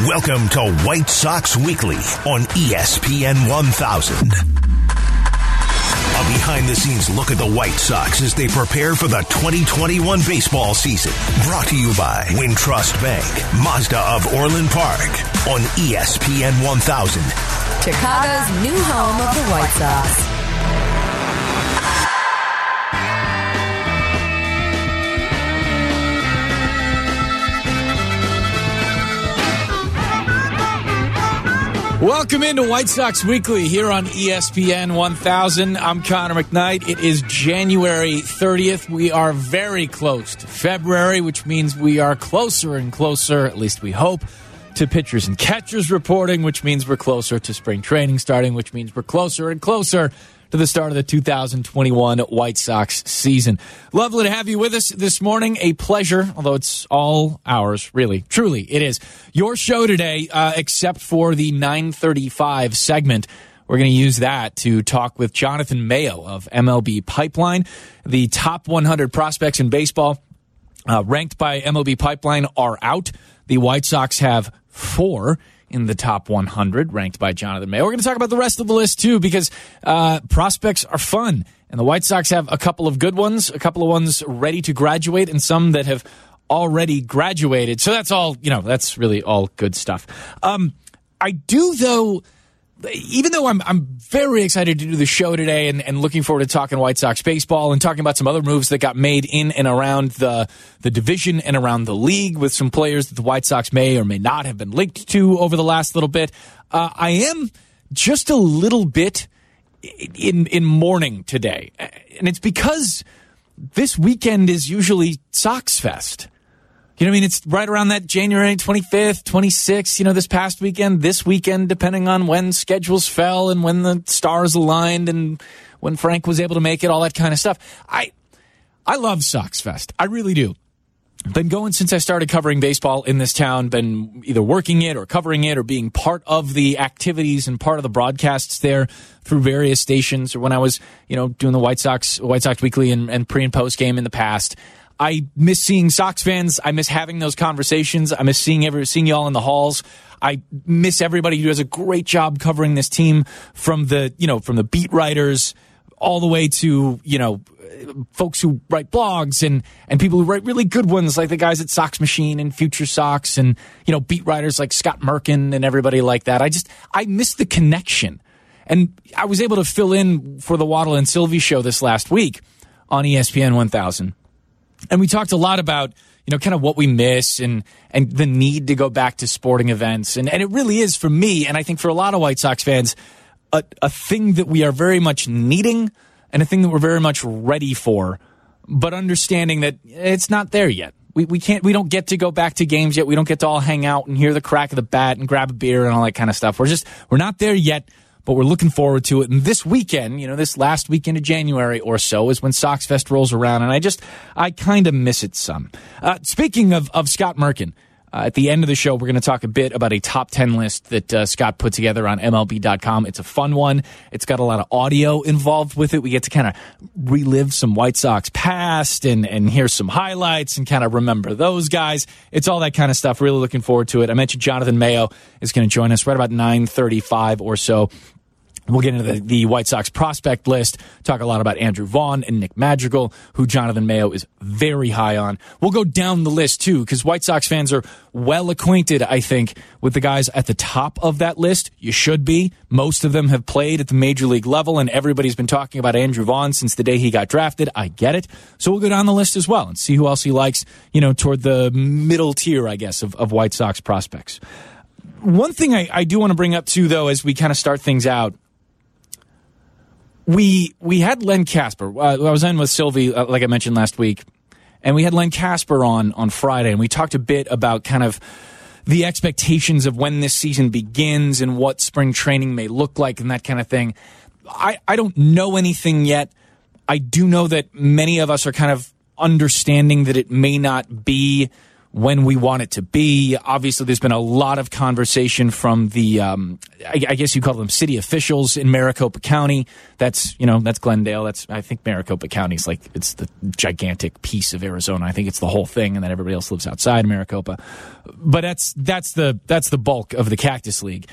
Welcome to White Sox Weekly on ESPN 1000. A behind the scenes look at the White Sox as they prepare for the 2021 baseball season. Brought to you by Wintrust Bank, Mazda of Orland Park on ESPN 1000. Chicago's new home of the White Sox. Welcome into White Sox Weekly here on ESPN 1000. I'm Connor McKnight. It is January 30th. We are very close to February, which means we are closer and closer, at least we hope, to pitchers and catchers reporting, which means we're closer to spring training starting, which means we're closer and closer to the start of the 2021 White Sox season. Lovely to have you with us this morning. A pleasure, although it's all ours, really. Truly, it is. Your show today, uh, except for the 935 segment. We're going to use that to talk with Jonathan Mayo of MLB Pipeline. The top 100 prospects in baseball, uh, ranked by MLB Pipeline, are out. The White Sox have four in the top 100, ranked by Jonathan Mayo. We're going to talk about the rest of the list too, because uh, prospects are fun, and the White Sox have a couple of good ones, a couple of ones ready to graduate, and some that have already graduated. So that's all. You know, that's really all good stuff. Um, I do though even though I'm I'm very excited to do the show today and, and looking forward to talking White Sox baseball and talking about some other moves that got made in and around the the division and around the league with some players that the White Sox may or may not have been linked to over the last little bit, uh, I am just a little bit in in mourning today, and it's because this weekend is usually Sox Fest. You know what I mean? It's right around that January 25th, 26th, you know, this past weekend, this weekend, depending on when schedules fell and when the stars aligned and when Frank was able to make it, all that kind of stuff. I, I love Sox Fest. I really do. Been going since I started covering baseball in this town, been either working it or covering it or being part of the activities and part of the broadcasts there through various stations or when I was, you know, doing the White Sox, White Sox Weekly and, and pre and post game in the past. I miss seeing Sox fans. I miss having those conversations. I miss seeing every seeing y'all in the halls. I miss everybody who does a great job covering this team from the you know from the beat writers all the way to you know folks who write blogs and and people who write really good ones like the guys at Sox Machine and Future Sox and you know beat writers like Scott Merkin and everybody like that. I just I miss the connection. And I was able to fill in for the Waddle and Silvy show this last week on ESPN 1000 and we talked a lot about you know kind of what we miss and and the need to go back to sporting events. And and it really is for me and I think for a lot of White Sox fans a, a thing that we are very much needing and a thing that we're very much ready for. But understanding that it's not there yet. We, we can't we don't get to go back to games yet. We don't get to all hang out and hear the crack of the bat and grab a beer and all that kind of stuff. We're just we're not there yet but we're looking forward to it. And this weekend, you know, this last weekend of January or so is when Sox Fest rolls around, and I just, I kind of miss it some. Uh, speaking of, of Scott Merkin, uh, at the end of the show, we're going to talk a bit about a top 10 list that uh, Scott put together on MLB.com. It's a fun one. It's got a lot of audio involved with it. We get to kind of relive some White Sox past and, and hear some highlights and kind of remember those guys. It's all that kind of stuff. Really looking forward to it. I mentioned Jonathan Mayo is going to join us right about 935 or so. We'll get into the, the, White Sox prospect list, talk a lot about Andrew Vaughn and Nick Madrigal, who Jonathan Mayo is very high on. We'll go down the list too, because White Sox fans are well acquainted, I think, with the guys at the top of that list. You should be. Most of them have played at the major league level, and everybody's been talking about Andrew Vaughn since the day he got drafted. I get it. So we'll go down the list as well and see who else he likes, you know, toward the middle tier, I guess, of, of White Sox prospects. One thing I, I do want to bring up too, though, as we kind of start things out, we we had Len Kasper. Uh, I was in with Silvy, uh, like I mentioned last week, and we had Len Kasper on on Friday, and we talked a bit about kind of the expectations of when this season begins and what spring training may look like and that kind of thing. I, I don't know anything yet. I do know that many of us are kind of understanding that it may not be when we want it to be. Obviously, there's been a lot of conversation from the, um, I, I, guess you call them city officials in Maricopa County. That's, you know, that's Glendale. That's, I think Maricopa County is like, it's the gigantic piece of Arizona. I think it's the whole thing, and then everybody else lives outside Maricopa. But that's, that's the, that's the bulk of the Cactus League.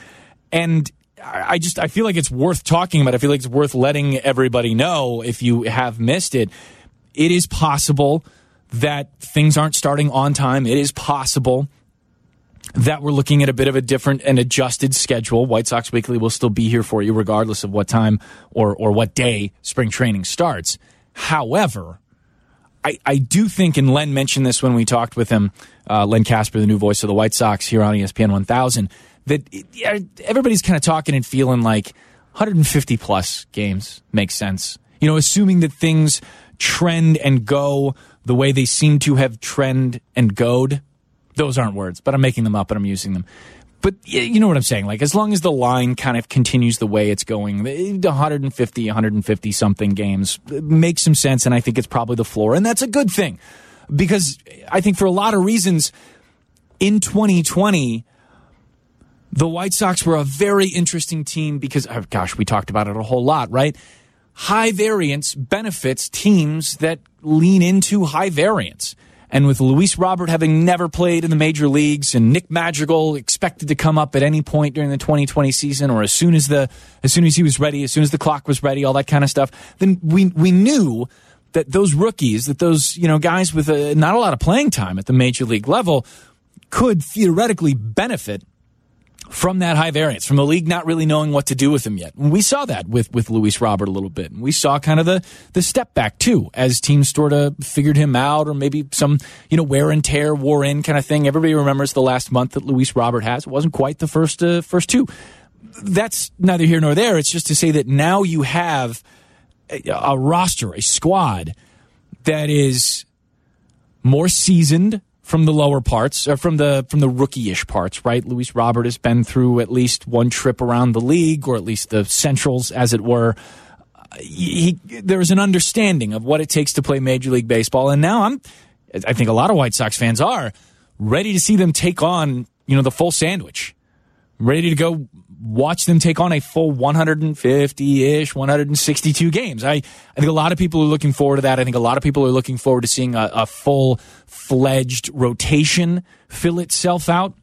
And I just, I feel like it's worth talking about. I feel like it's worth letting everybody know if you have missed it. It is possible that things aren't starting on time. It is possible that we're looking at a bit of a different and adjusted schedule. White Sox Weekly will still be here for you regardless of what time or, or what day spring training starts. However, I, I do think, and Len mentioned this when we talked with him, uh, Len Kasper, the new voice of the White Sox here on ESPN 1000, that it, everybody's kind of talking and feeling like 150 plus games makes sense. You know, assuming that things trend and go the way they seem to have trend and goed. Those aren't words, but I'm making them up and I'm using them. But you know what I'm saying? Like, as long as the line kind of continues the way it's going, 150, 150 something games uh, makes some sense. And I think it's probably the floor. And that's a good thing because I think for a lot of reasons in 2020, the White Sox were a very interesting team because, oh gosh, we talked about it a whole lot, right? High variance benefits teams that lean into high variance. And with Luis Robert having never played in the major leagues and Nick Madrigal expected to come up at any point during the 2020 season or as soon as the as soon as he was ready, as soon as the clock was ready, all that kind of stuff, then we we knew that those rookies, that those, you know, guys with a, not a lot of playing time at the major league level could theoretically benefit from that high variance, from the league not really knowing what to do with him yet. We saw that with, with Luis Robert a little bit. And we saw kind of the, the step back too, as teams sort of figured him out or maybe some, you know, wear and tear wore in kind of thing. Everybody remembers the last month that Luis Robert has. It wasn't quite the first, uh, first two. That's neither here nor there. It's just to say that now you have a, a roster, a squad that is more seasoned, from the lower parts, or from the from the rookie-ish parts, right? Luis Robert has been through at least one trip around the league, or at least the centrals, as it were. He, there's an understanding of what it takes to play Major League Baseball, and now I'm, I think a lot of White Sox fans are ready to see them take on, you know, the full sandwich, ready to go watch them take on a full 150-ish, 162 games. I, I think a lot of people are looking forward to that. I think a lot of people are looking forward to seeing a, a full-fledged rotation fill itself out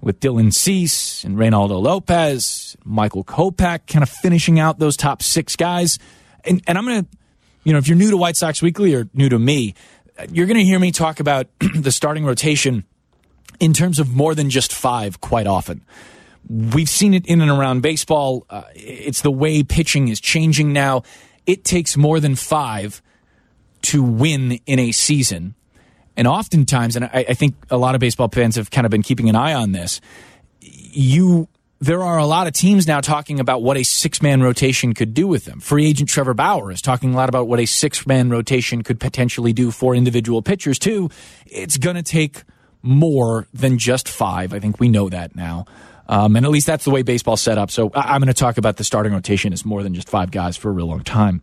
with Dylan Cease and Reynaldo Lopez, Michael Kopech kind of finishing out those top six guys. And, and I'm going to, you know, if you're new to White Sox Weekly or new to me, you're going to hear me talk about the starting rotation in terms of more than just five quite often. We've seen it in and around baseball. Uh, it's the way pitching is changing now. It takes more than five to win in a season. And oftentimes, and I, I think a lot of baseball fans have kind of been keeping an eye on this, you there are a lot of teams now talking about what a six man rotation could do with them. Free agent Trevor Bauer is talking a lot about what a six man rotation could potentially do for individual pitchers, too. It's going to take more than just five. I think we know that now. Um, and at least that's the way baseball's set up. So I- am going to talk about the starting rotation as more than just five guys for a real long time.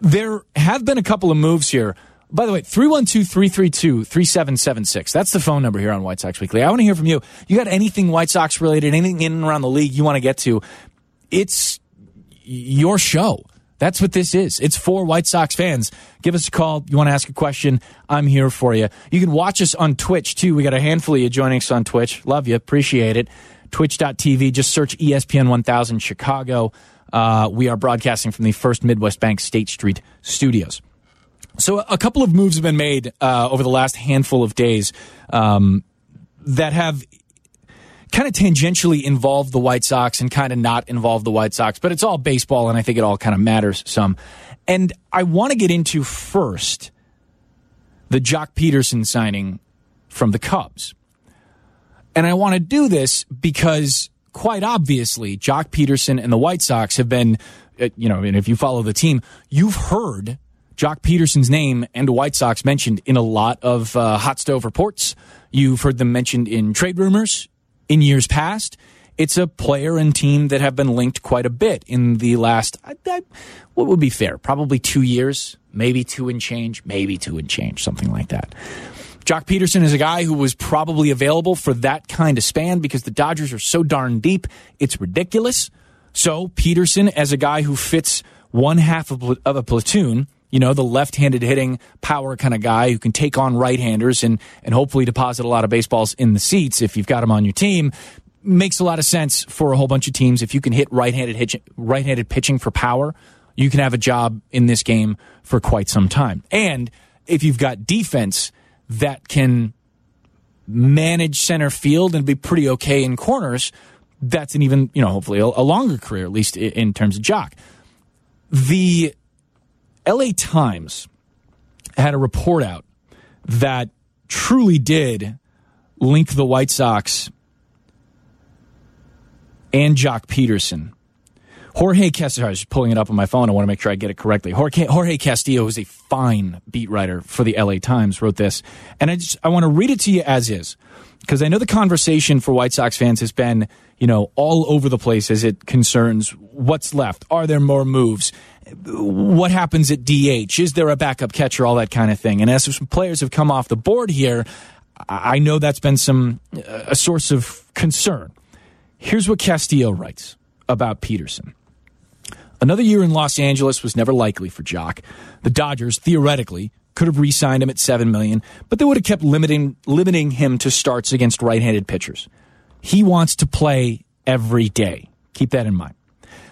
There have been a couple of moves here. By the way, 312 332 3776. That's the phone number here on White Sox Weekly. I want to hear from you. You got anything White Sox related, anything in and around the league you want to get to? It's your show. That's what this is. It's for White Sox fans. Give us a call. You want to ask a question? I'm here for you. You can watch us on Twitch too. We got a handful of you joining us on Twitch. Love you. Appreciate it twitch.tv. Just search ESPN 1000 Chicago. Uh, we are broadcasting from the First Midwest Bank State Street studios. So, a couple of moves have been made uh, over the last handful of days um, that have kind of tangentially involved the White Sox and kind of not involved the White Sox, but it's all baseball, and I think it all kind of matters some. And I want to get into first the Joc Pederson signing from the Cubs. And I want to do this because quite obviously, Joc Pederson and the White Sox have been, uh, you know, and if you follow the team, you've heard Joc Pederson's name and White Sox mentioned in a lot of uh, hot stove reports. You've heard them mentioned in trade rumors in years past. It's a player and team that have been linked quite a bit in the last, what would be fair? Probably two years, maybe two and change, maybe two and change, something like that. Joc Pederson is a guy who was probably available for that kind of span because the Dodgers are so darn deep, it's ridiculous. So Pederson, as a guy who fits one half of, of a platoon, you know, the left-handed hitting power kind of guy who can take on right-handers and and hopefully deposit a lot of baseballs in the seats if you've got him on your team. Makes a lot of sense for a whole bunch of teams. If you can hit right-handed hitch, right-handed pitching for power, you can have a job in this game for quite some time. And if you've got defense that can manage center field and be pretty okay in corners, that's an even, you know, hopefully a, a longer career, at least in, in terms of Joc. The LA Times had a report out that truly did link the White Sox and Joc Pederson. Jorge Castillo, I was pulling it up on my phone. I want to make sure I get it correctly. Jorge, Jorge Castillo is a fine beat writer for the LA Times, wrote this. And I just, I want to read it to you as is. Because I know the conversation for White Sox fans has been, you know, all over the place as it concerns what's left. Are there more moves? What happens at DH? Is there a backup catcher? All that kind of thing. And as some players have come off the board here, I know that's been some uh, a source of concern. Here's what Castillo writes about Pederson. Another year in Los Angeles was never likely for Joc. The Dodgers, theoretically, could have re-signed him at seven million, but they would have kept limiting limiting him to starts against right-handed pitchers. He wants to play every day. Keep that in mind.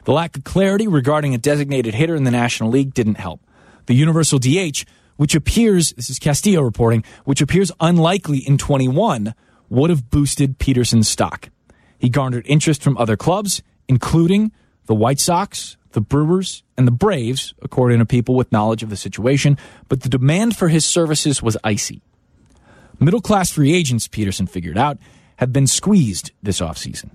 The lack of clarity regarding a designated hitter in the National League didn't help. The universal DH, which appears, this is Castillo reporting, which appears unlikely in 21, would have boosted Pederson's stock. He garnered interest from other clubs, including the White Sox, the Brewers, and the Braves, according to people with knowledge of the situation, but the demand for his services was icy. Middle class free agents, Pederson figured out, have been squeezed this offseason.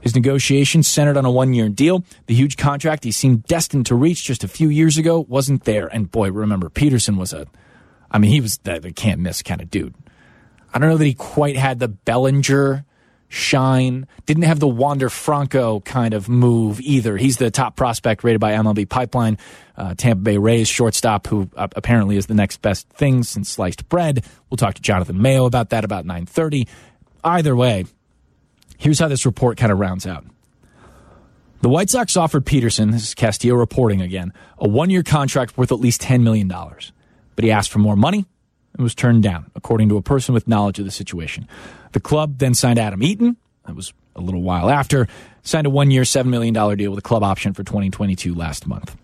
His negotiations centered on a one year deal. The huge contract he seemed destined to reach just a few years ago wasn't there. And boy, remember, Pederson was a, I mean, he was the can't miss kind of dude. I don't know that he quite had the Bellinger shine. Didn't have the Wander Franco kind of move either. He's the top prospect rated by MLB Pipeline. Uh, Tampa Bay Rays shortstop, who uh, apparently is the next best thing since sliced bread. We'll talk to Jonathan Mayo about that about 9:30. Either way, here's how this report kind of rounds out. The White Sox offered Pederson, this is Castillo reporting again, a one-year contract worth at least $10 million. But he asked for more money and was turned down, according to a person with knowledge of the situation. The club then signed Adam Eaton. That was a little while after. Signed a one year, $7 million deal with a club option for 2022 last month.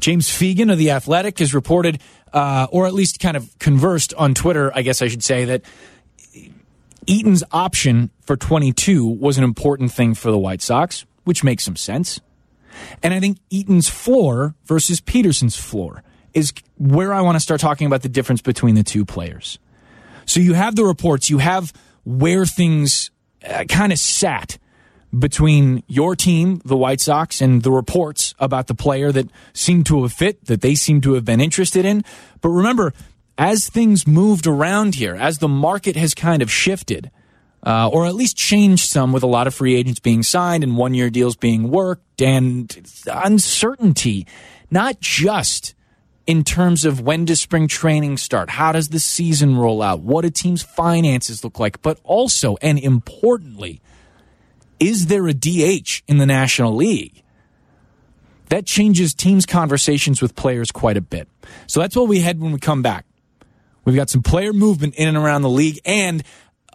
James Fegan of The Athletic has reported, uh, or at least kind of conversed on Twitter, I guess I should say, that Eaton's option for 22 was an important thing for the White Sox, which makes some sense. And I think Eaton's floor versus Pederson's floor is where I want to start talking about the difference between the two players. So you have the reports, you have where things uh, kind of sat between your team, the White Sox, and the reports about the player that seemed to have fit, that they seemed to have been interested in. But remember, as things moved around here, as the market has kind of shifted, uh, or at least changed some with a lot of free agents being signed and one year deals being worked and uncertainty, not just in terms of when does spring training start? How does the season roll out? What do teams' finances look like? But also, and importantly, is there a DH in the National League? That changes teams' conversations with players quite a bit. So that's what we had when we come back. We've got some player movement in and around the league and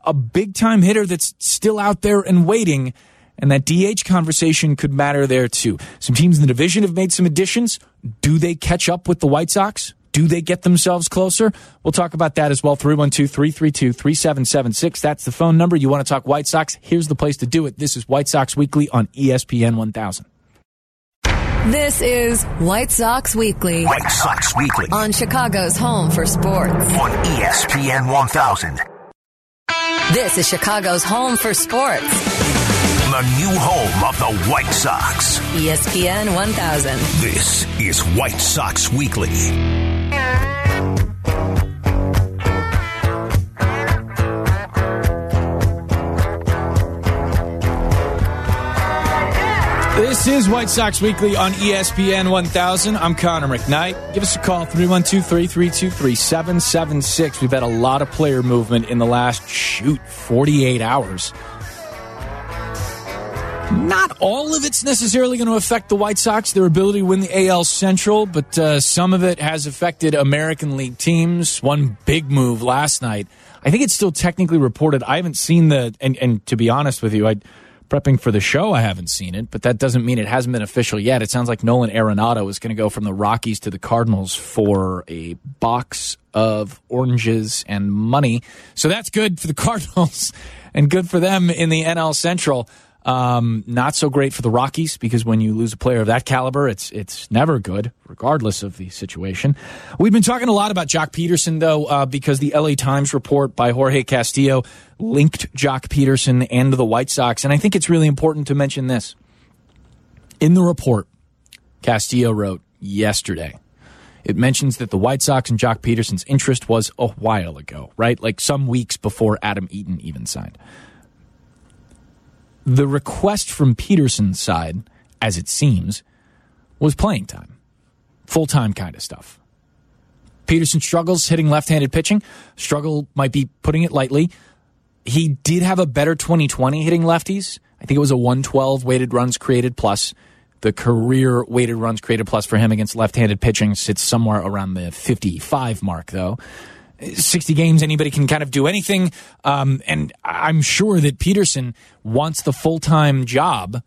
a big time hitter that's still out there and waiting. And that DH conversation could matter there too. Some teams in the division have made some additions. Do they catch up with the White Sox? Do they get themselves closer? We'll talk about that as well. 312 332 3776. That's the phone number. You want to talk White Sox? Here's the place to do it. This is White Sox Weekly on ESPN 1000. This is White Sox Weekly. White Sox Weekly. On Chicago's home for sports. On ESPN 1000. This is Chicago's home for sports the new home of the White Sox. ESPN 1000. This is White Sox Weekly. This is White Sox Weekly on ESPN 1000. I'm Connor McKnight. Give us a call, 312 332 3776. We've had a lot of player movement in the last, shoot, 48 hours. Not all of it's necessarily going to affect the White Sox, their ability to win the AL Central, but uh, some of it has affected American League teams. One big move last night. I think it's still technically reported. I haven't seen the, and, and to be honest with you, I prepping for the show, I haven't seen it, but that doesn't mean it hasn't been official yet. It sounds like Nolan Arenado is going to go from the Rockies to the Cardinals for a box of oranges and money. So that's good for the Cardinals and good for them in the NL Central. Um, not so great for the Rockies because when you lose a player of that caliber, it's it's never good, regardless of the situation. We've been talking a lot about Joc Pederson though, uh, because the LA Times report by Jorge Castillo linked Joc Pederson and the White Sox, and I think it's really important to mention this. In the report, Castillo wrote yesterday. It mentions that the White Sox and Joc Pederson's interest was a while ago, right? Like some weeks before Adam Eaton even signed the request from Pederson's side, as it seems, was playing time, full time kind of stuff. Pederson struggles hitting left handed pitching. Struggle might be putting it lightly. He did have a better 2020 hitting lefties. I think it was a 112 weighted runs created plus. The career weighted runs created plus for him against left handed pitching sits somewhere around the 55 mark, though. 60 games, anybody can kind of do anything. Um, and I'm sure that Pederson wants the full time job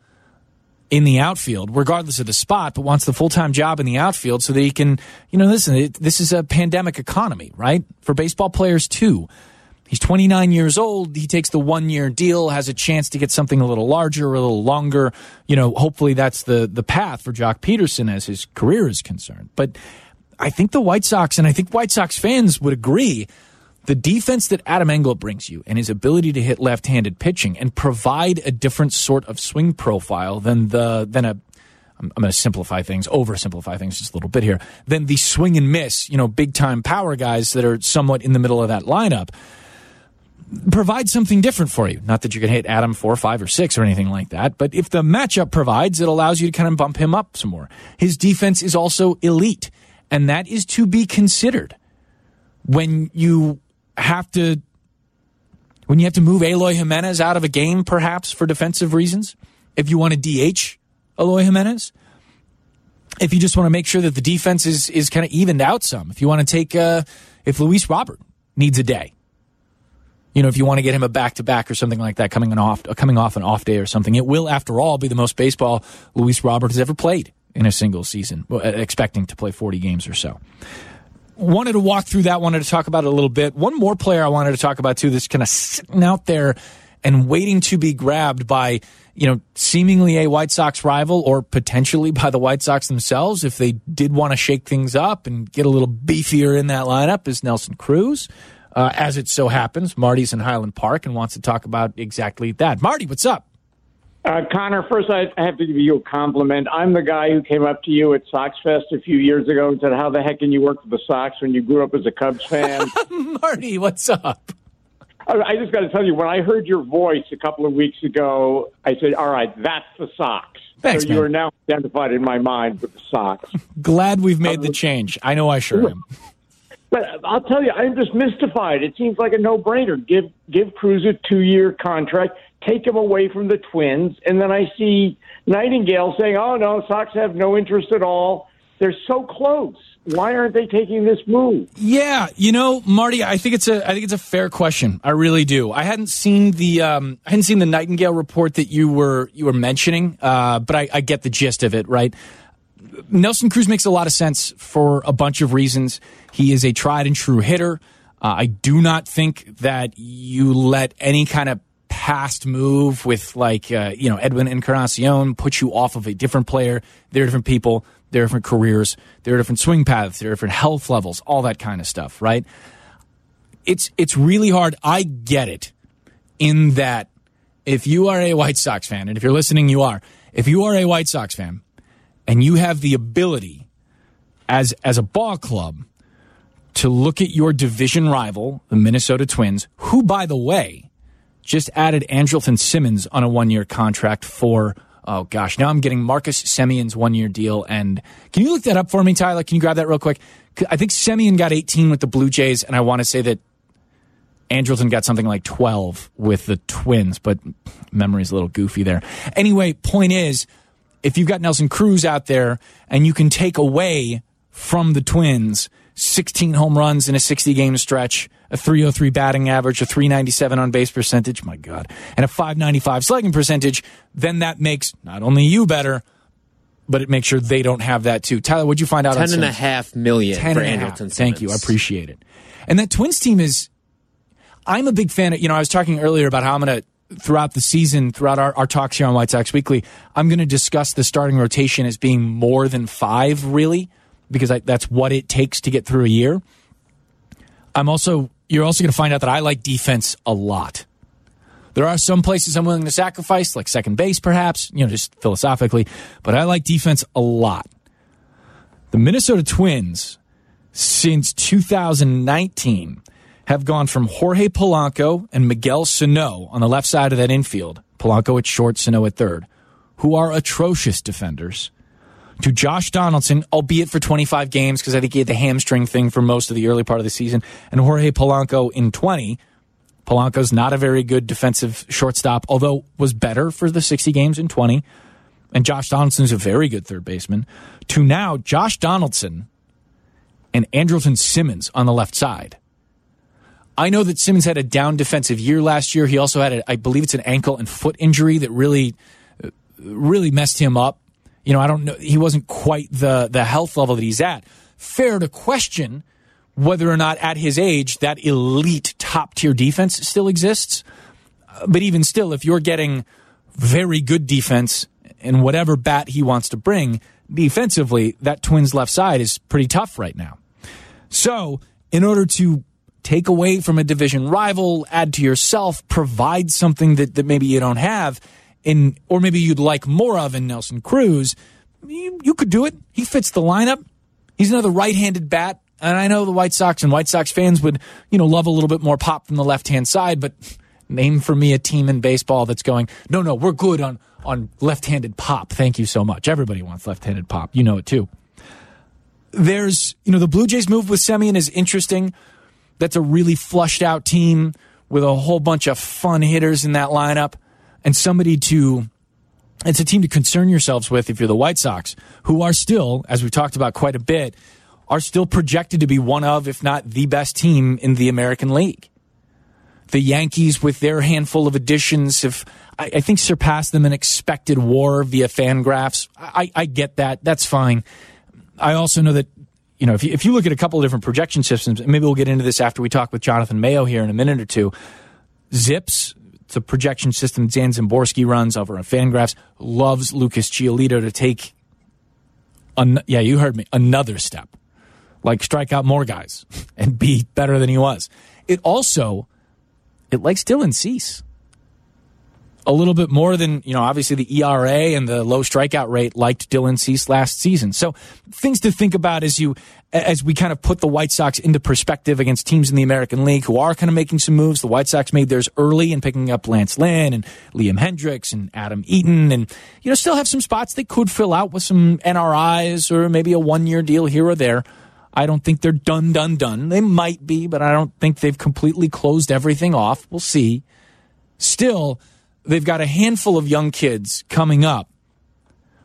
in the outfield, regardless of the spot, but wants the full time job in the outfield so that he can, you know, listen, it, this is a pandemic economy, right? For baseball players, too. He's 29 years old. He takes the one year deal, has a chance to get something a little larger, a little longer. You know, hopefully that's the, the path for Joc Pederson as his career is concerned. But I think the White Sox, and I think White Sox fans would agree, the defense that Adam Engel brings you and his ability to hit left-handed pitching and provide a different sort of swing profile than the than a I'm, I'm going to simplify things, oversimplify things just a little bit here, than the swing and miss, you know, big time power guys that are somewhat in the middle of that lineup. Provide something different for you. Not that you can hit Adam four, five, or six or anything like that, but if the matchup provides, it allows you to kind of bump him up some more. His defense is also elite and that is to be considered when you have to when you have to move Eloy Jimenez out of a game, perhaps for defensive reasons. If you want to DH Eloy Jimenez, if you just want to make sure that the defense is is kind of evened out some. If you want to take uh, if Luis Robert needs a day, you know, if you want to get him a back to back or something like that, coming on off coming off an off day or something, it will, after all, be the most baseball Luis Robert has ever played in a single season, expecting to play 40 games or so. Wanted to walk through that, wanted to talk about it a little bit. One more player I wanted to talk about too, that's kind of sitting out there and waiting to be grabbed by, you know, seemingly a White Sox rival or potentially by the White Sox themselves if they did want to shake things up and get a little beefier in that lineup is Nelson Cruz. Uh, as it so happens, Marty's in Highland Park and wants to talk about exactly that. Marty, what's up? Uh, Connor, first I have to give you a compliment. I'm the guy who came up to you at Sox Fest a few years ago and said, "How the heck can you work for the Sox when you grew up as a Cubs fan?" Marty, what's up? I just got to tell you, when I heard your voice a couple of weeks ago, I said, "All right, that's the Sox." Thanks, so man. you are now identified in my mind with the Sox. Glad we've made the change. I know I sure am. But I'll tell you, I'm just mystified. It seems like a no-brainer. Give give Cruz a two-year contract, take him away from the Twins, and then I see Nightengale saying, "Oh no, Sox have no interest at all." They're so close. Why aren't they taking this move? Yeah, you know, Marty, I think it's a I think it's a fair question. I really do. I hadn't seen the um, I hadn't seen the Nightengale report that you were you were mentioning, uh, but I, I get the gist of it, right? Nelson Cruz makes a lot of sense for a bunch of reasons. He is a tried and true hitter. Uh, I do not think that you let any kind of past move with like uh, you know Edwin Encarnacion put you off of a different player. They're different people. They're different careers. They're different swing paths. They're different health levels. All that kind of stuff, right? It's it's really hard. I get it. In that, if you are a White Sox fan, and if you're listening, you are. If you are a White Sox fan, and you have the ability as as a ball club to look at your division rival, the Minnesota Twins, who by the way just added Andrelton Simmons on a one-year contract for Oh gosh, now I'm getting Marcus Semien's one year deal. And can you look that up for me, Tyler? Can you grab that real quick? I think Semien got 18 with the Blue Jays, and I want to say that Andrelton got something like 12 with the Twins, but memory's a little goofy there. Anyway, point is, if you've got Nelson Cruz out there and you can take away from the Twins 16 home runs in a 60 game stretch, a 303 batting average, a 397 on base percentage, my God, and a 595 slugging percentage, then that makes not only you better, but it makes sure they don't have that too. Tyler, what'd you find out? Ten and a half million Ten for and a half. Andrelton. Thank you. I appreciate it. And that Twins team is, I'm a big fan of, you know, I was talking earlier about how I'm going to, throughout the season, throughout our, our talks here on White Sox Weekly, I'm going to discuss the starting rotation as being more than five, really, because I, that's what it takes to get through a year. I'm also, you're also going to find out that I like defense a lot. There are some places I'm willing to sacrifice, like second base, perhaps, you know, just philosophically, but I like defense a lot. The Minnesota Twins, since 2019, have gone from Jorge Polanco and Miguel Sano on the left side of that infield, Polanco at short, Sano at third, who are atrocious defenders, to Josh Donaldson, albeit for 25 games, because I think he had the hamstring thing for most of the early part of the season, and Jorge Polanco in 20. Polanco's not a very good defensive shortstop, although was better for the 60 games in 20. And Josh Donaldson's a very good third baseman. To now, Josh Donaldson and Andrelton Simmons on the left side. I know that Simmons had a down defensive year last year. He also had, a, I believe it's an ankle and foot injury that really, really messed him up. You know, I don't know. He wasn't quite the the health level that he's at. Fair to question whether or not at his age that elite top tier defense still exists. Uh, but even still, if you're getting very good defense and whatever bat he wants to bring defensively, that Twins left side is pretty tough right now. So, in order to take away from a division rival, add to yourself, provide something that, that maybe you don't have, in or maybe you'd like more of in Nelson Cruz, you, you could do it. He fits the lineup. He's another right-handed bat, and I know the White Sox and White Sox fans would, you know, love a little bit more pop from the left-hand side, but name for me a team in baseball that's going, no, no, we're good on on left-handed pop. Thank you so much. Everybody wants left-handed pop. You know it too. There's, you know, the Blue Jays move with Semien is interesting. That's a really flushed out team with a whole bunch of fun hitters in that lineup and somebody to it's a team to concern yourselves with if you're the White Sox, who are still, as we've talked about quite a bit, are still projected to be one of, if not the best team in the American League. The Yankees, with their handful of additions, have, I, I think, surpassed them in expected war via Fangraphs. I, I get that. That's fine. I also know that, you know, if you, if you look at a couple of different projection systems, maybe we'll get into this after we talk with Jonathan Mayo here in a minute or two. ZiPS, it's a projection system Dan Szymborski runs over on Fangraphs. Loves Lucas Giolito to take, an, yeah, you heard me, another step, like strike out more guys and be better than he was. It also, it likes Dylan Cease a little bit more than, you know, obviously the ERA and the low strikeout rate liked Dylan Cease last season. So things to think about as you, as we kind of put the White Sox into perspective against teams in the American League who are kind of making some moves. The White Sox made theirs early in picking up Lance Lynn and Liam Hendriks and Adam Eaton and, you know, still have some spots they could fill out with some NRIs or maybe a one year deal here or there. I don't think they're done, done, done. They might be, but I don't think they've completely closed everything off. We'll see. Still, they've got a handful of young kids coming up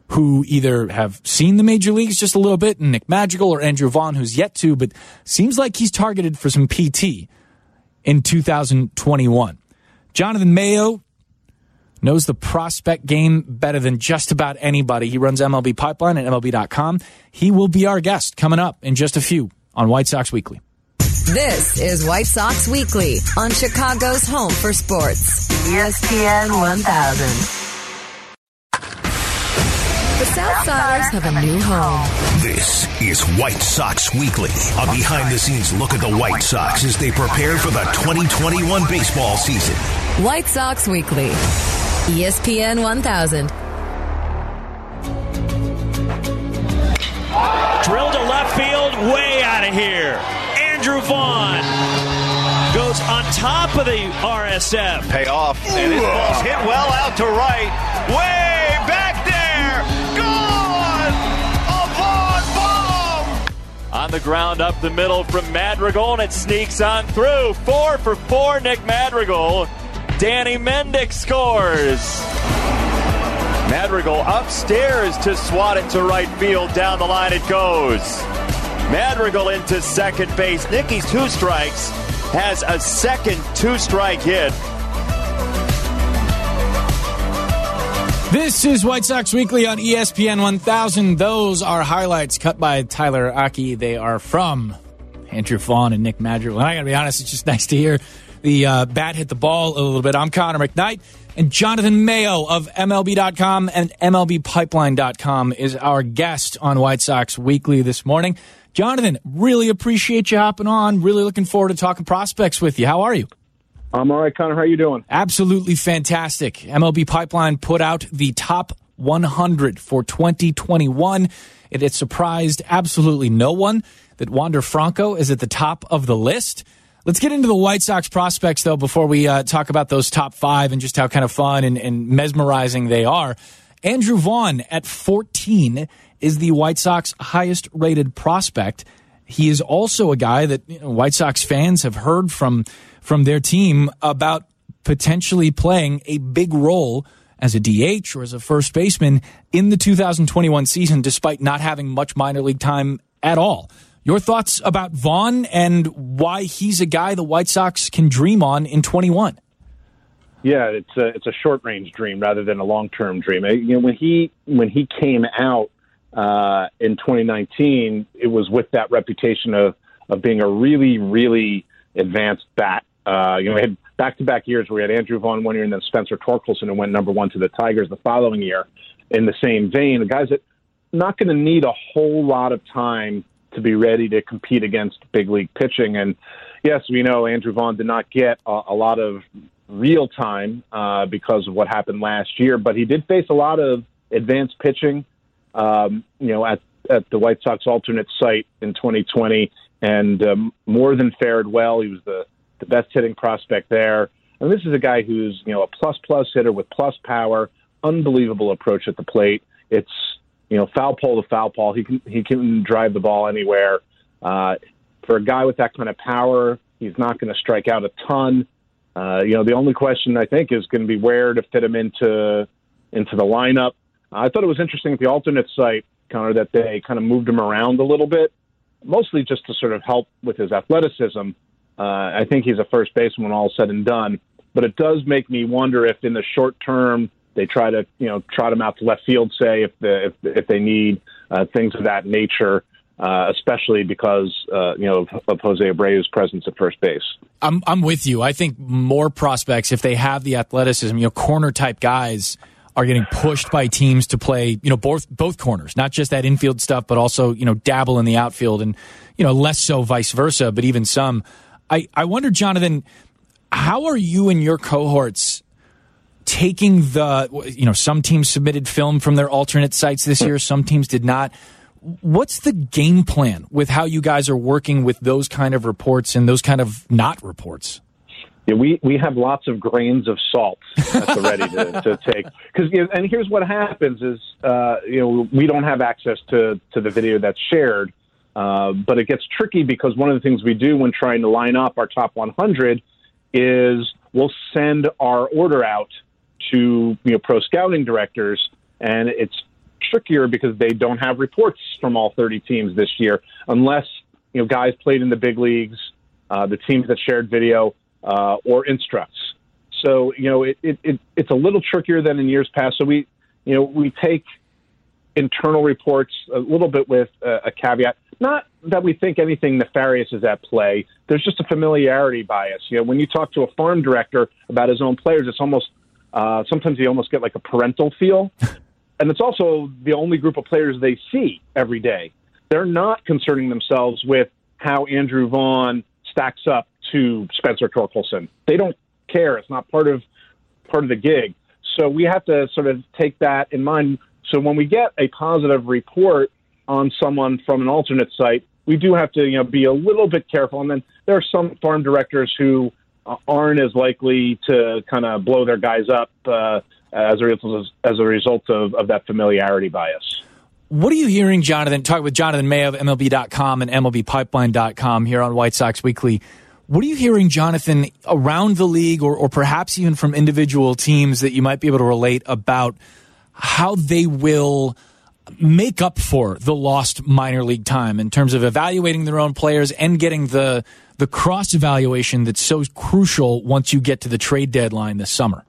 who either have seen the major leagues just a little bit, and Nick Madrigal or Andrew Vaughn, who's yet to, but seems like he's targeted for some PT in 2021. Jonathan Mayo knows the prospect game better than just about anybody. He runs MLB Pipeline at MLB.com. He will be our guest coming up in just a few on White Sox Weekly. This is White Sox Weekly on Chicago's home for sports. ESPN 1000. The Southsiders have a new home. This is White Sox Weekly, a behind the scenes look at the White Sox as they prepare for the 2021 baseball season. White Sox Weekly. ESPN 1000. Drilled to left field, way out of here. Andrew Vaughn goes on top of the RSF. Pay off. And his ball's hit well out to right. Way back there. Gone! A Vaughn bomb! On the ground up the middle from Madrigal, and it sneaks on through. Four for four, Nick Madrigal. Danny Mendick scores. Madrigal upstairs to swat it to right field. Down the line it goes. Madrigal into second base. Nicky's two strikes has a second two strike hit. This is White Sox Weekly on ESPN 1000. Those are highlights cut by Tyler Aki. They are from Andrew Vaughn and Nick Madrigal. And I got to be honest, it's just nice to hear the uh, bat hit the ball a little bit. I'm Connor McKnight, and Jonathan Mayo of MLB.com and MLBpipeline.com is our guest on White Sox Weekly this morning. Jonathan, really appreciate you hopping on. Really looking forward to talking prospects with you. How are you? I'm all right, Connor. How are you doing? Absolutely fantastic. MLB Pipeline put out the top 100 for 2021. It had surprised absolutely no one that Wander Franco is at the top of the list. Let's get into the White Sox prospects, though, before we uh, talk about those top five and just how kind of fun and, and mesmerizing they are. Andrew Vaughn at 14 is the White Sox highest rated prospect. He is also a guy that you know, White Sox fans have heard from from their team about potentially playing a big role as a DH or as a first baseman in the 2021 season, despite not having much minor league time at all. Your thoughts about Vaughn and why he's a guy the White Sox can dream on in 21? Yeah, it's a it's a short range dream rather than a long term dream. You know, when he when he came out uh, in 2019, it was with that reputation of of being a really really advanced bat. Uh, you know, we had back to back years where we had Andrew Vaughn one year and then Spencer Torkelson who went number one to the Tigers the following year. In the same vein, the guys that not going to need a whole lot of time to be ready to compete against big league pitching. And yes, we know Andrew Vaughn did not get a, a lot of real time uh, because of what happened last year, but he did face a lot of advanced pitching. Um, you know, at at the White Sox alternate site in 2020, and um, more than fared well. He was the the best hitting prospect there. And this is a guy who's you know a plus plus hitter with plus power, unbelievable approach at the plate. It's you know foul pole to foul pole. He can he can drive the ball anywhere. Uh, for a guy with that kind of power, he's not going to strike out a ton. Uh, you know, the only question I think is going to be where to fit him into into the lineup. I thought it was interesting at the alternate site, Connor, that they kind of moved him around a little bit, mostly just to sort of help with his athleticism. Uh, I think he's a first baseman all said and done, but it does make me wonder if in the short term they try to you know trot him out to left field, say if the if, if they need uh, things of that nature. Uh, especially because uh, you know of, of Jose Abreu's presence at first base. I'm I'm with you. I think more prospects, if they have the athleticism, you know, corner type guys are getting pushed by teams to play, you know, both both corners, not just that infield stuff, but also you know dabble in the outfield, and you know less so vice versa, but even some. I I wonder, Jonathan, how are you and your cohorts? Taking the, you know, some teams submitted film from their alternate sites this year, some teams did not what's the game plan with how you guys are working with those kind of reports and those kind of not reports? Yeah, we, we have lots of grains of salt at the ready to, to take. Because you know, and here's what happens is uh, you know we don't have access to to the video that's shared, uh, but it gets tricky because one of the things we do when trying to line up our top 100 is we'll send our order out to you know pro scouting directors, and it's trickier because they don't have reports from all 30 teams this year, unless you know guys played in the big leagues, uh, the teams that shared video, uh, or instructs. So you know it, it, it, it's a little trickier than in years past. So we you know we take internal reports a little bit with a, a caveat. Not that we think anything nefarious is at play. There's just a familiarity bias. You know, when you talk to a farm director about his own players, it's almost uh, sometimes you almost get like a parental feel and it's also the only group of players they see every day. They're not concerning themselves with how Andrew Vaughn stacks up to Spencer Torkelson. They don't care. It's not part of part of the gig. So we have to sort of take that in mind. So when we get a positive report on someone from an alternate site, we do have to you know be a little bit careful. And then there are some farm directors who uh, aren't as likely to kind of blow their guys up uh, as a result, as a result of, of that familiarity bias. What are you hearing, Jonathan? Talk with Jonathan Mayo of MLB.com and MLBpipeline.com here on White Sox Weekly. What are you hearing, Jonathan, around the league or, or perhaps even from individual teams that you might be able to relate about how they will make up for the lost minor league time in terms of evaluating their own players and getting the the cross evaluation that's so crucial once you get to the trade deadline this summer?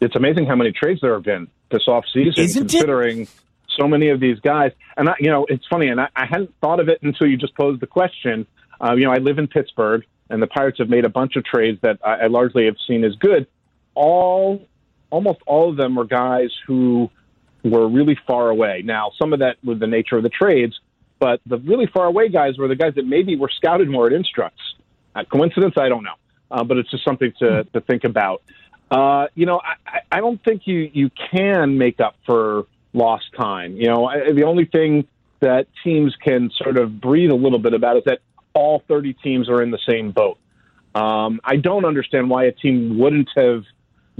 It's amazing how many trades there have been this offseason, Isn't considering it? so many of these guys. And I, you know, it's funny, and I, I hadn't thought of it until you just posed the question. Uh, you know, I live in Pittsburgh, and the Pirates have made a bunch of trades that I, I largely have seen as good. All, almost all of them were guys who were really far away. Now, some of that was the nature of the trades, but the really far away guys were the guys that maybe were scouted more at Instructs. Uh, coincidence? I don't know, uh, but it's just something to to think about. Uh, you know, I, I don't think you you can make up for lost time. You know, I, the only thing that teams can sort of breathe a little bit about is that all 30 teams are in the same boat. Um, I don't understand why a team wouldn't have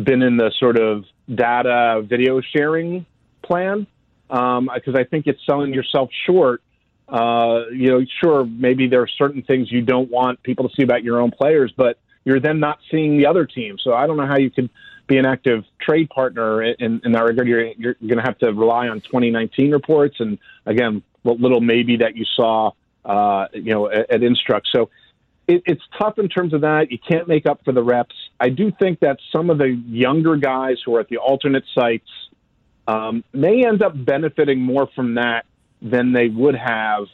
been in the sort of data video sharing plan because um, I think it's selling yourself short. Uh, you know, sure, maybe there are certain things you don't want people to see about your own players, but you're then not seeing the other team. So I don't know how you could be an active trade partner in, in that regard. You're, you're going to have to rely on 2019 reports, and again, what little maybe that you saw, uh, you know, at, at Instruct. So it, it's tough in terms of that. You can't make up for the reps. I do think that some of the younger guys who are at the alternate sites um, may end up benefiting more from that than they would have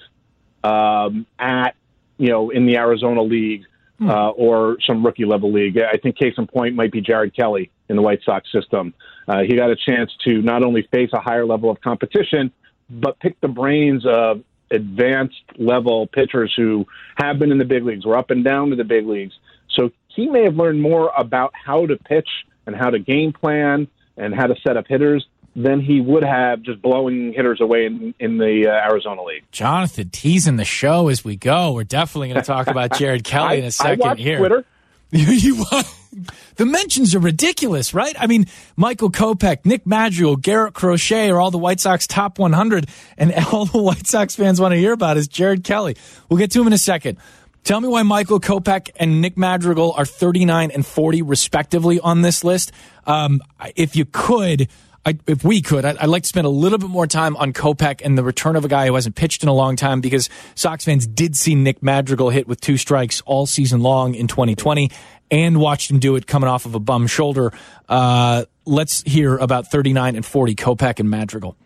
um, at you know in the Arizona League hmm. uh, or some rookie level league. I think case in point might be Jared Kelley in the White Sox system. Uh, he got a chance to not only face a higher level of competition, but pick the brains of advanced level pitchers who have been in the big leagues were up and down to the big leagues. So he may have learned more about how to pitch and how to game plan and how to set up hitters than he would have just blowing hitters away in, in the uh, Arizona League. Jonathan, teasing the show as we go. We're definitely going to talk about Jared Kelley in a second I here. Twitter. the mentions are ridiculous, right? I mean, Michael Kopech, Nick Madrigal, Garrett Crochet are all the White Sox top 100, and all the White Sox fans want to hear about is Jared Kelley. We'll get to him in a second. Tell me why Michael Kopech and Nick Madrigal are 39 and 40 respectively on this list. Um, if you could, I, if we could, I'd, I'd, like to spend a little bit more time on Kopech and the return of a guy who hasn't pitched in a long time because Sox fans did see Nick Madrigal hit with two strikes all season long in 2020 and watched him do it coming off of a bum shoulder. Uh, let's hear about 39 and 40 Kopech and Madrigal.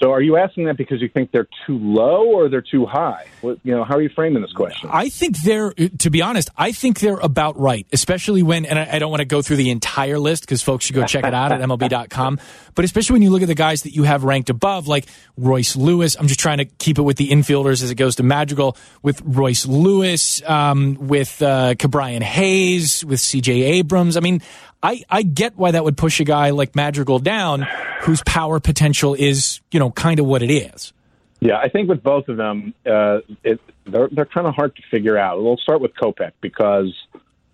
So, are you asking that because you think they're too low or they're too high? What, you know, how are you framing this question? I think they're, to be honest, I think they're about right, especially when, and I, I don't want to go through the entire list because folks should go check it out at MLB.com. But especially when you look at the guys that you have ranked above, like Royce Lewis. I'm just trying to keep it with the infielders as it goes to Madrigal with Royce Lewis, um, with uh, Ke'Bryan Hayes, with C.J. Abrams. I mean, I, I get why that would push a guy like Madrigal down, whose power potential is, you know, kind of what it is. Yeah, I think with both of them, uh, it, they're they're kind of hard to figure out. We'll start with Kopech because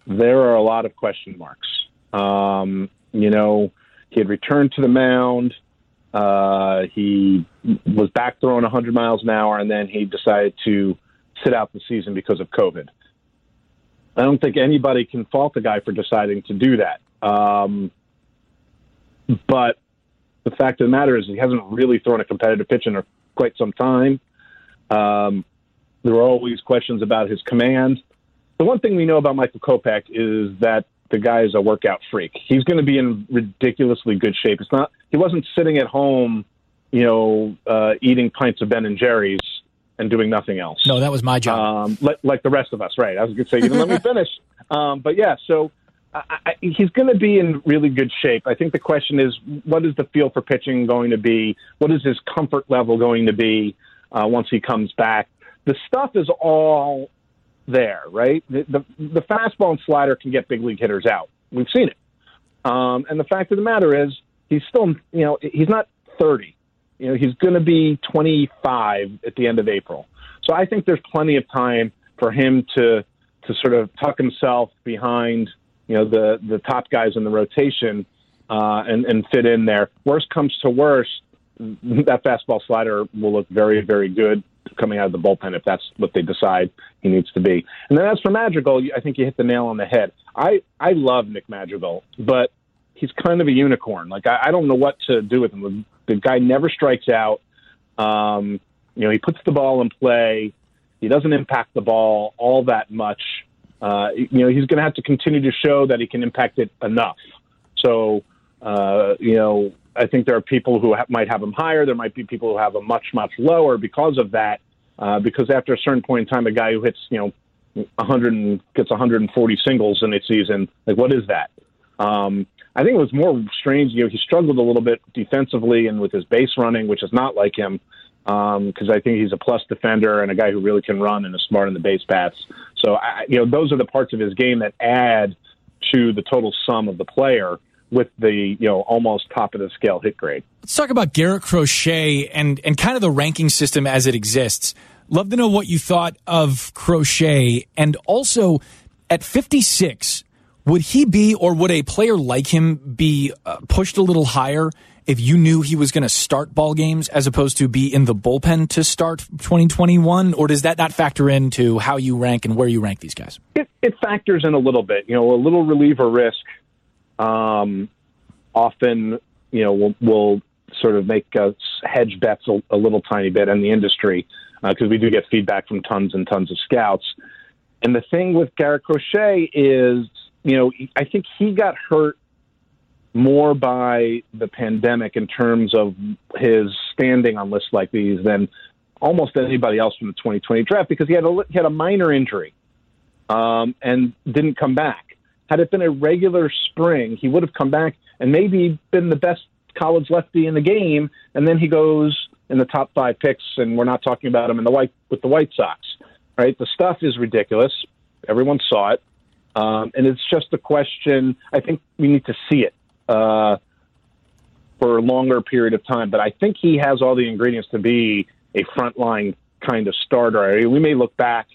there are a lot of question marks. Um, you know, he had returned to the mound. Uh, he was back throwing 100 miles an hour, and then he decided to sit out the season because of COVID. I don't think anybody can fault the guy for deciding to do that. Um, but the fact of the matter is, he hasn't really thrown a competitive pitch in quite some time. Um, there are always questions about his command. The one thing we know about Michael Kopech is that the guy is a workout freak. He's going to be in ridiculously good shape. It's not. He wasn't sitting at home, you know, uh, eating pints of Ben and Jerry's and doing nothing else. No, that was my job. Um, like, like the rest of us, right? I was going to say you didn't let me finish. Um, but yeah, so I, he's going to be in really good shape. I think the question is, what is the feel for pitching going to be? What is his comfort level going to be uh, once he comes back? The stuff is all there, right? The, the, the fastball and slider can get big league hitters out. We've seen it. Um, and the fact of the matter is, he's still, you know, he's not 30. You know, he's going to be 25 at the end of April. So I think there's plenty of time for him to to sort of tuck himself behind you know the the top guys in the rotation uh, and and fit in there. Worst comes to worst, that fastball slider will look very, very good coming out of the bullpen if that's what they decide he needs to be. And then as for Madrigal, I think you hit the nail on the head. I I love Nick Madrigal, but he's kind of a unicorn. Like I, I don't know what to do with him. The guy never strikes out. Um, you know, he puts the ball in play. He doesn't impact the ball all that much. Uh, you know, he's going to have to continue to show that he can impact it enough. So, uh, you know, I think there are people who ha- might have him higher. There might be people who have him much, much lower because of that. Uh, because after a certain point in time, a guy who hits, you know, 100 and gets 140 singles in a season, like what is that? Um, I think it was more strange. You know, he struggled a little bit defensively and with his base running, which is not like him, because um, I think he's a plus defender and a guy who really can run and is smart in the base paths. So, I, you know, those are the parts of his game that add to the total sum of the player with the you know almost top of the scale hit grade. Let's talk about Garrett Crochet and and kind of the ranking system as it exists. Love to know what you thought of Crochet and also at 56 would he be, or would a player like him be uh, pushed a little higher if you knew he was going to start ball games as opposed to be in the bullpen to start 2021? Or does that not factor into how you rank and where you rank these guys? It, it factors in a little bit. You know, a little reliever risk um, often, you know, will, will sort of make us hedge bets a, a little tiny bit in the industry because uh, we do get feedback from tons and tons of scouts. And the thing with Garrett Crochet is you know, I think he got hurt more by the pandemic in terms of his standing on lists like these than almost anybody else from the 2020 draft because he had a he had a minor injury um, and didn't come back. Had it been a regular spring, he would have come back and maybe been the best college lefty in the game. And then he goes in the top five picks, and we're not talking about him in the white with the White Sox. Right? The stuff is ridiculous. Everyone saw it. Um, and it's just a question. I think we need to see it uh, for a longer period of time. But I think he has all the ingredients to be a frontline kind of starter. I mean, we may look back,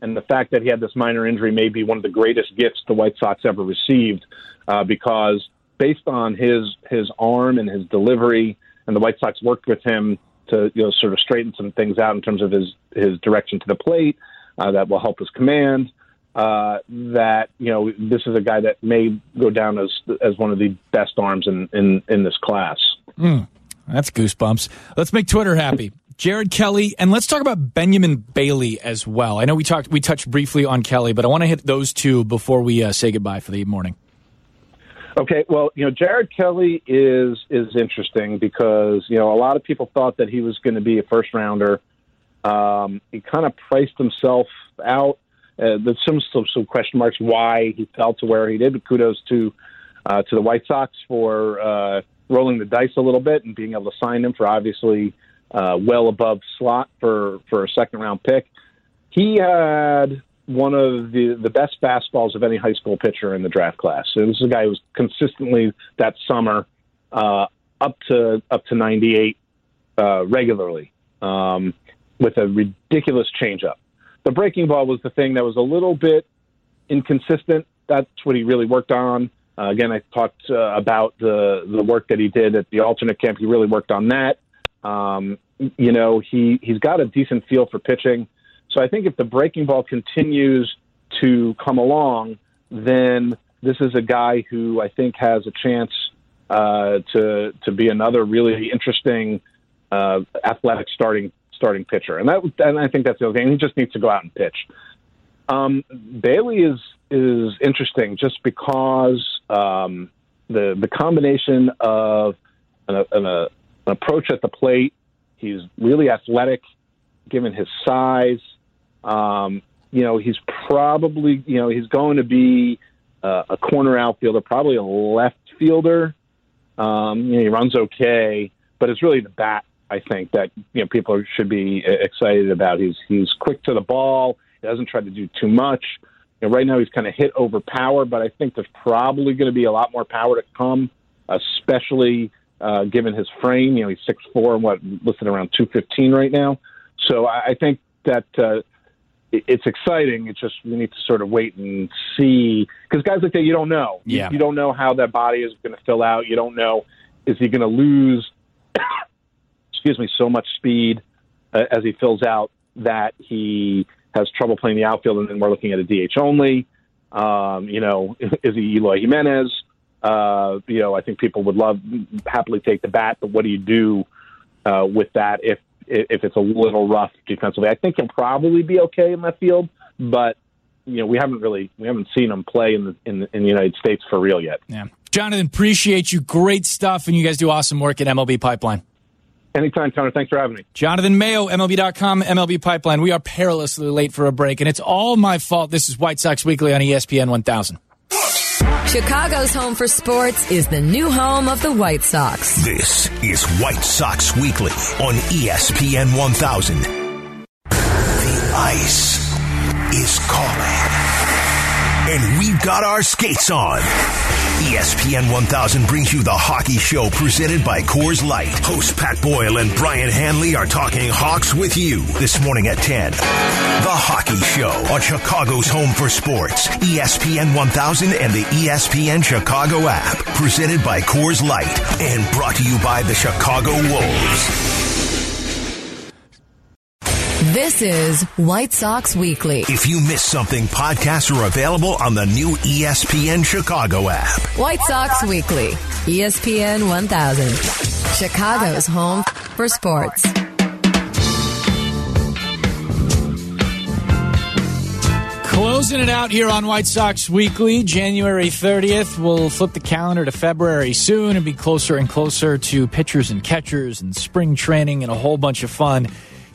and the fact that he had this minor injury may be one of the greatest gifts the White Sox ever received, uh, because based on his his arm and his delivery, and the White Sox worked with him to you know sort of straighten some things out in terms of his his direction to the plate. Uh, that will help his command uh, that you know this is a guy that may go down as as one of the best arms in in, in this class. Mm, that's goosebumps. Let's make Twitter happy. Jared Kelley, and let's talk about Benyamin Bailey as well. I know we talked, we touched briefly on Kelley, but I want to hit those two before we uh, say goodbye for the morning. Okay, well, you know, Jared Kelley is is interesting because you know a lot of people thought that he was going to be a first rounder. Um, he kind of priced himself out uh, there's some, some some question marks why he fell to where he did. But kudos to uh, to the White Sox for uh, rolling the dice a little bit and being able to sign him for obviously uh, well above slot for for a second round pick. He had one of the the best fastballs of any high school pitcher in the draft class. So this is a guy who was consistently that summer uh, up to up to 98 uh, regularly um, with a ridiculous changeup the breaking ball was the thing that was a little bit inconsistent. That's what he really worked on. Uh, again, I talked uh, about the the work that he did at the alternate camp. He really worked on that. Um, you know, he he's got a decent feel for pitching. So I think if the breaking ball continues to come along, then this is a guy who I think has a chance uh, to to be another really interesting uh, athletic starting starting pitcher, and that and I think that's the other thing. He just needs to go out and pitch. Um, Bailey is is interesting just because um, the the combination of an, an, an approach at the plate. He's really athletic, given his size. Um, you know, he's probably you know he's going to be uh, a corner outfielder, probably a left fielder. Um, you know, he runs okay, but it's really the bat I think that you know people should be excited about. He's he's quick to the ball. He doesn't try to do too much. You know, right now he's kind of hit over power, but I think there's probably going to be a lot more power to come, especially uh, given his frame. You know, he's six four and what listed around two fifteen right now. So I, I think that uh, it's exciting. It's just we need to sort of wait and see because guys like that you don't know. Yeah. You, you don't know how that body is going to fill out. You don't know is he going to lose excuse me, so much speed uh, as he fills out that he has trouble playing the outfield, and then we're looking at a DH only. Um, you know, is he Eloy Jimenez? Uh, you know, I think people would love happily take the bat, but what do you do uh, with that if if it's a little rough defensively? I think he'll probably be okay in left field, but you know, we haven't really we haven't seen him play in the in the, in the United States for real yet. Yeah, Jonathan, appreciate you. Great stuff, and you guys do awesome work at MLB Pipeline. Anytime, Connor. Thanks for having me. Jonathan Mayo, MLB.com, MLB Pipeline. We are perilously late for a break, and it's all my fault. This is White Sox Weekly on ESPN 1000. Chicago's home for sports is the new home of the White Sox. This is White Sox Weekly on ESPN 1000. The ice is calling. And we've got our skates on. ESPN 1000 brings you the hockey show presented by Coors Light. Host Pat Boyle and Brian Hanley are talking Hawks with you this morning at 10. The Hockey Show on Chicago's Home for Sports. ESPN 1000 and the ESPN Chicago app. Presented by Coors Light and brought to you by the Chicago Wolves. This is White Sox Weekly. If you missed something, podcasts are available on the new ESPN Chicago app. White Sox Weekly, ESPN 1000. Chicago's home for sports. Closing it out here on White Sox Weekly, January 30th. We'll flip the calendar to February soon and be closer and closer to pitchers and catchers and spring training and a whole bunch of fun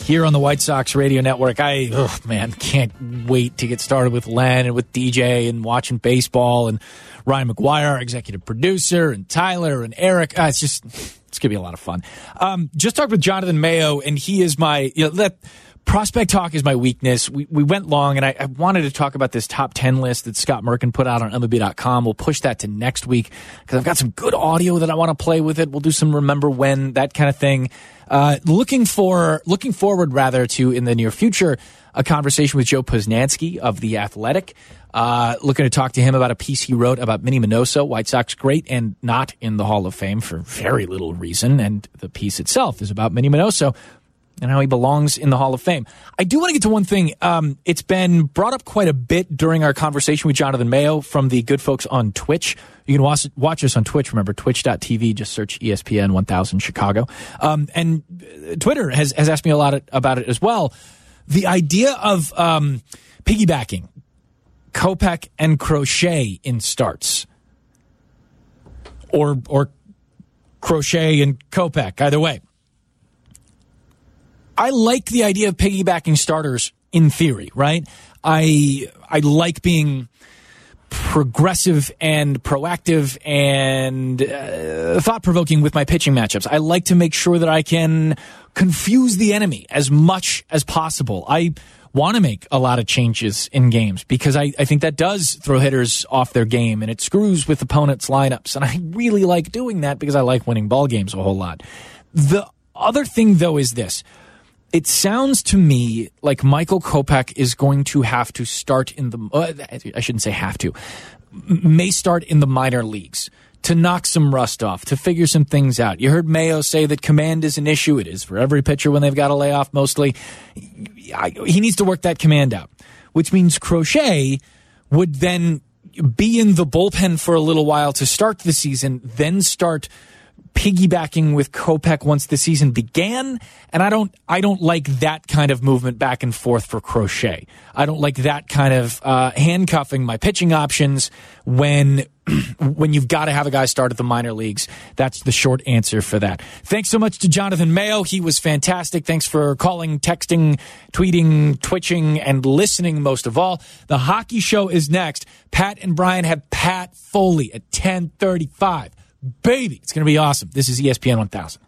here on the White Sox Radio Network. I, oh man, can't wait to get started with Len and with DJ and watching baseball and Ryan McGuire, our executive producer, and Tyler and Eric. Uh, it's just, it's going to be a lot of fun. Um, just talked with Jonathan Mayo, and he is my, you know, that prospect talk is my weakness. We, we went long, and I, I, wanted to talk about this top 10 list that Scott Merkin put out on MLB.com. We'll push that to next week because I've got some good audio that I want to play with it. We'll do some remember when, that kind of thing. Uh, looking for, looking forward rather to in the near future, a conversation with Joe Posnanski of The Athletic. Uh, looking to talk to him about a piece he wrote about Minnie Minoso, White Sox great and not in the Hall of Fame for very little reason. And the piece itself is about Minnie Minoso and how he belongs in the Hall of Fame. I do want to get to one thing. Um, it's been brought up quite a bit during our conversation with Jonathan Mayo from the good folks on Twitch. You can watch, watch us on Twitch. Remember, twitch.tv. Just search ESPN 1000 Chicago. Um, and Twitter has, has asked me a lot about it as well. The idea of um, piggybacking Kopech and Crochet in starts, or or Crochet and Kopech, either way. I like the idea of piggybacking starters in theory, right? I I like being progressive and proactive and uh, thought provoking with my pitching matchups. I like to make sure that I can confuse the enemy as much as possible. I want to make a lot of changes in games because I, I think that does throw hitters off their game and it screws with opponents' lineups. And I really like doing that because I like winning ball games a whole lot. The other thing, though, is this. It sounds to me like Michael Kopech is going to have to start in the, uh, I shouldn't say have to, may start in the minor leagues to knock some rust off, to figure some things out. You heard Mayo say that command is an issue. It is for every pitcher when they've got a layoff mostly. He needs to work that command out, which means Crochet would then be in the bullpen for a little while to start the season, then start piggybacking with Kopech once the season began, and I don't I don't like that kind of movement back and forth for Crochet. I don't like that kind of uh, handcuffing my pitching options when when you've got to have a guy start at the minor leagues. That's the short answer for that. Thanks so much to Jonathan Mayo. He was fantastic. Thanks for calling, texting, tweeting, twitching, and listening most of all. The hockey show is next. Pat and Brian have Pat Foley at 1035 baby. It's going to be awesome. This is ESPN 1000.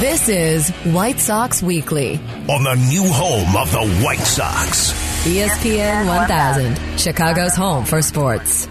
This is White Sox Weekly on the new home of the White Sox. ESPN 1000, Chicago's home for sports.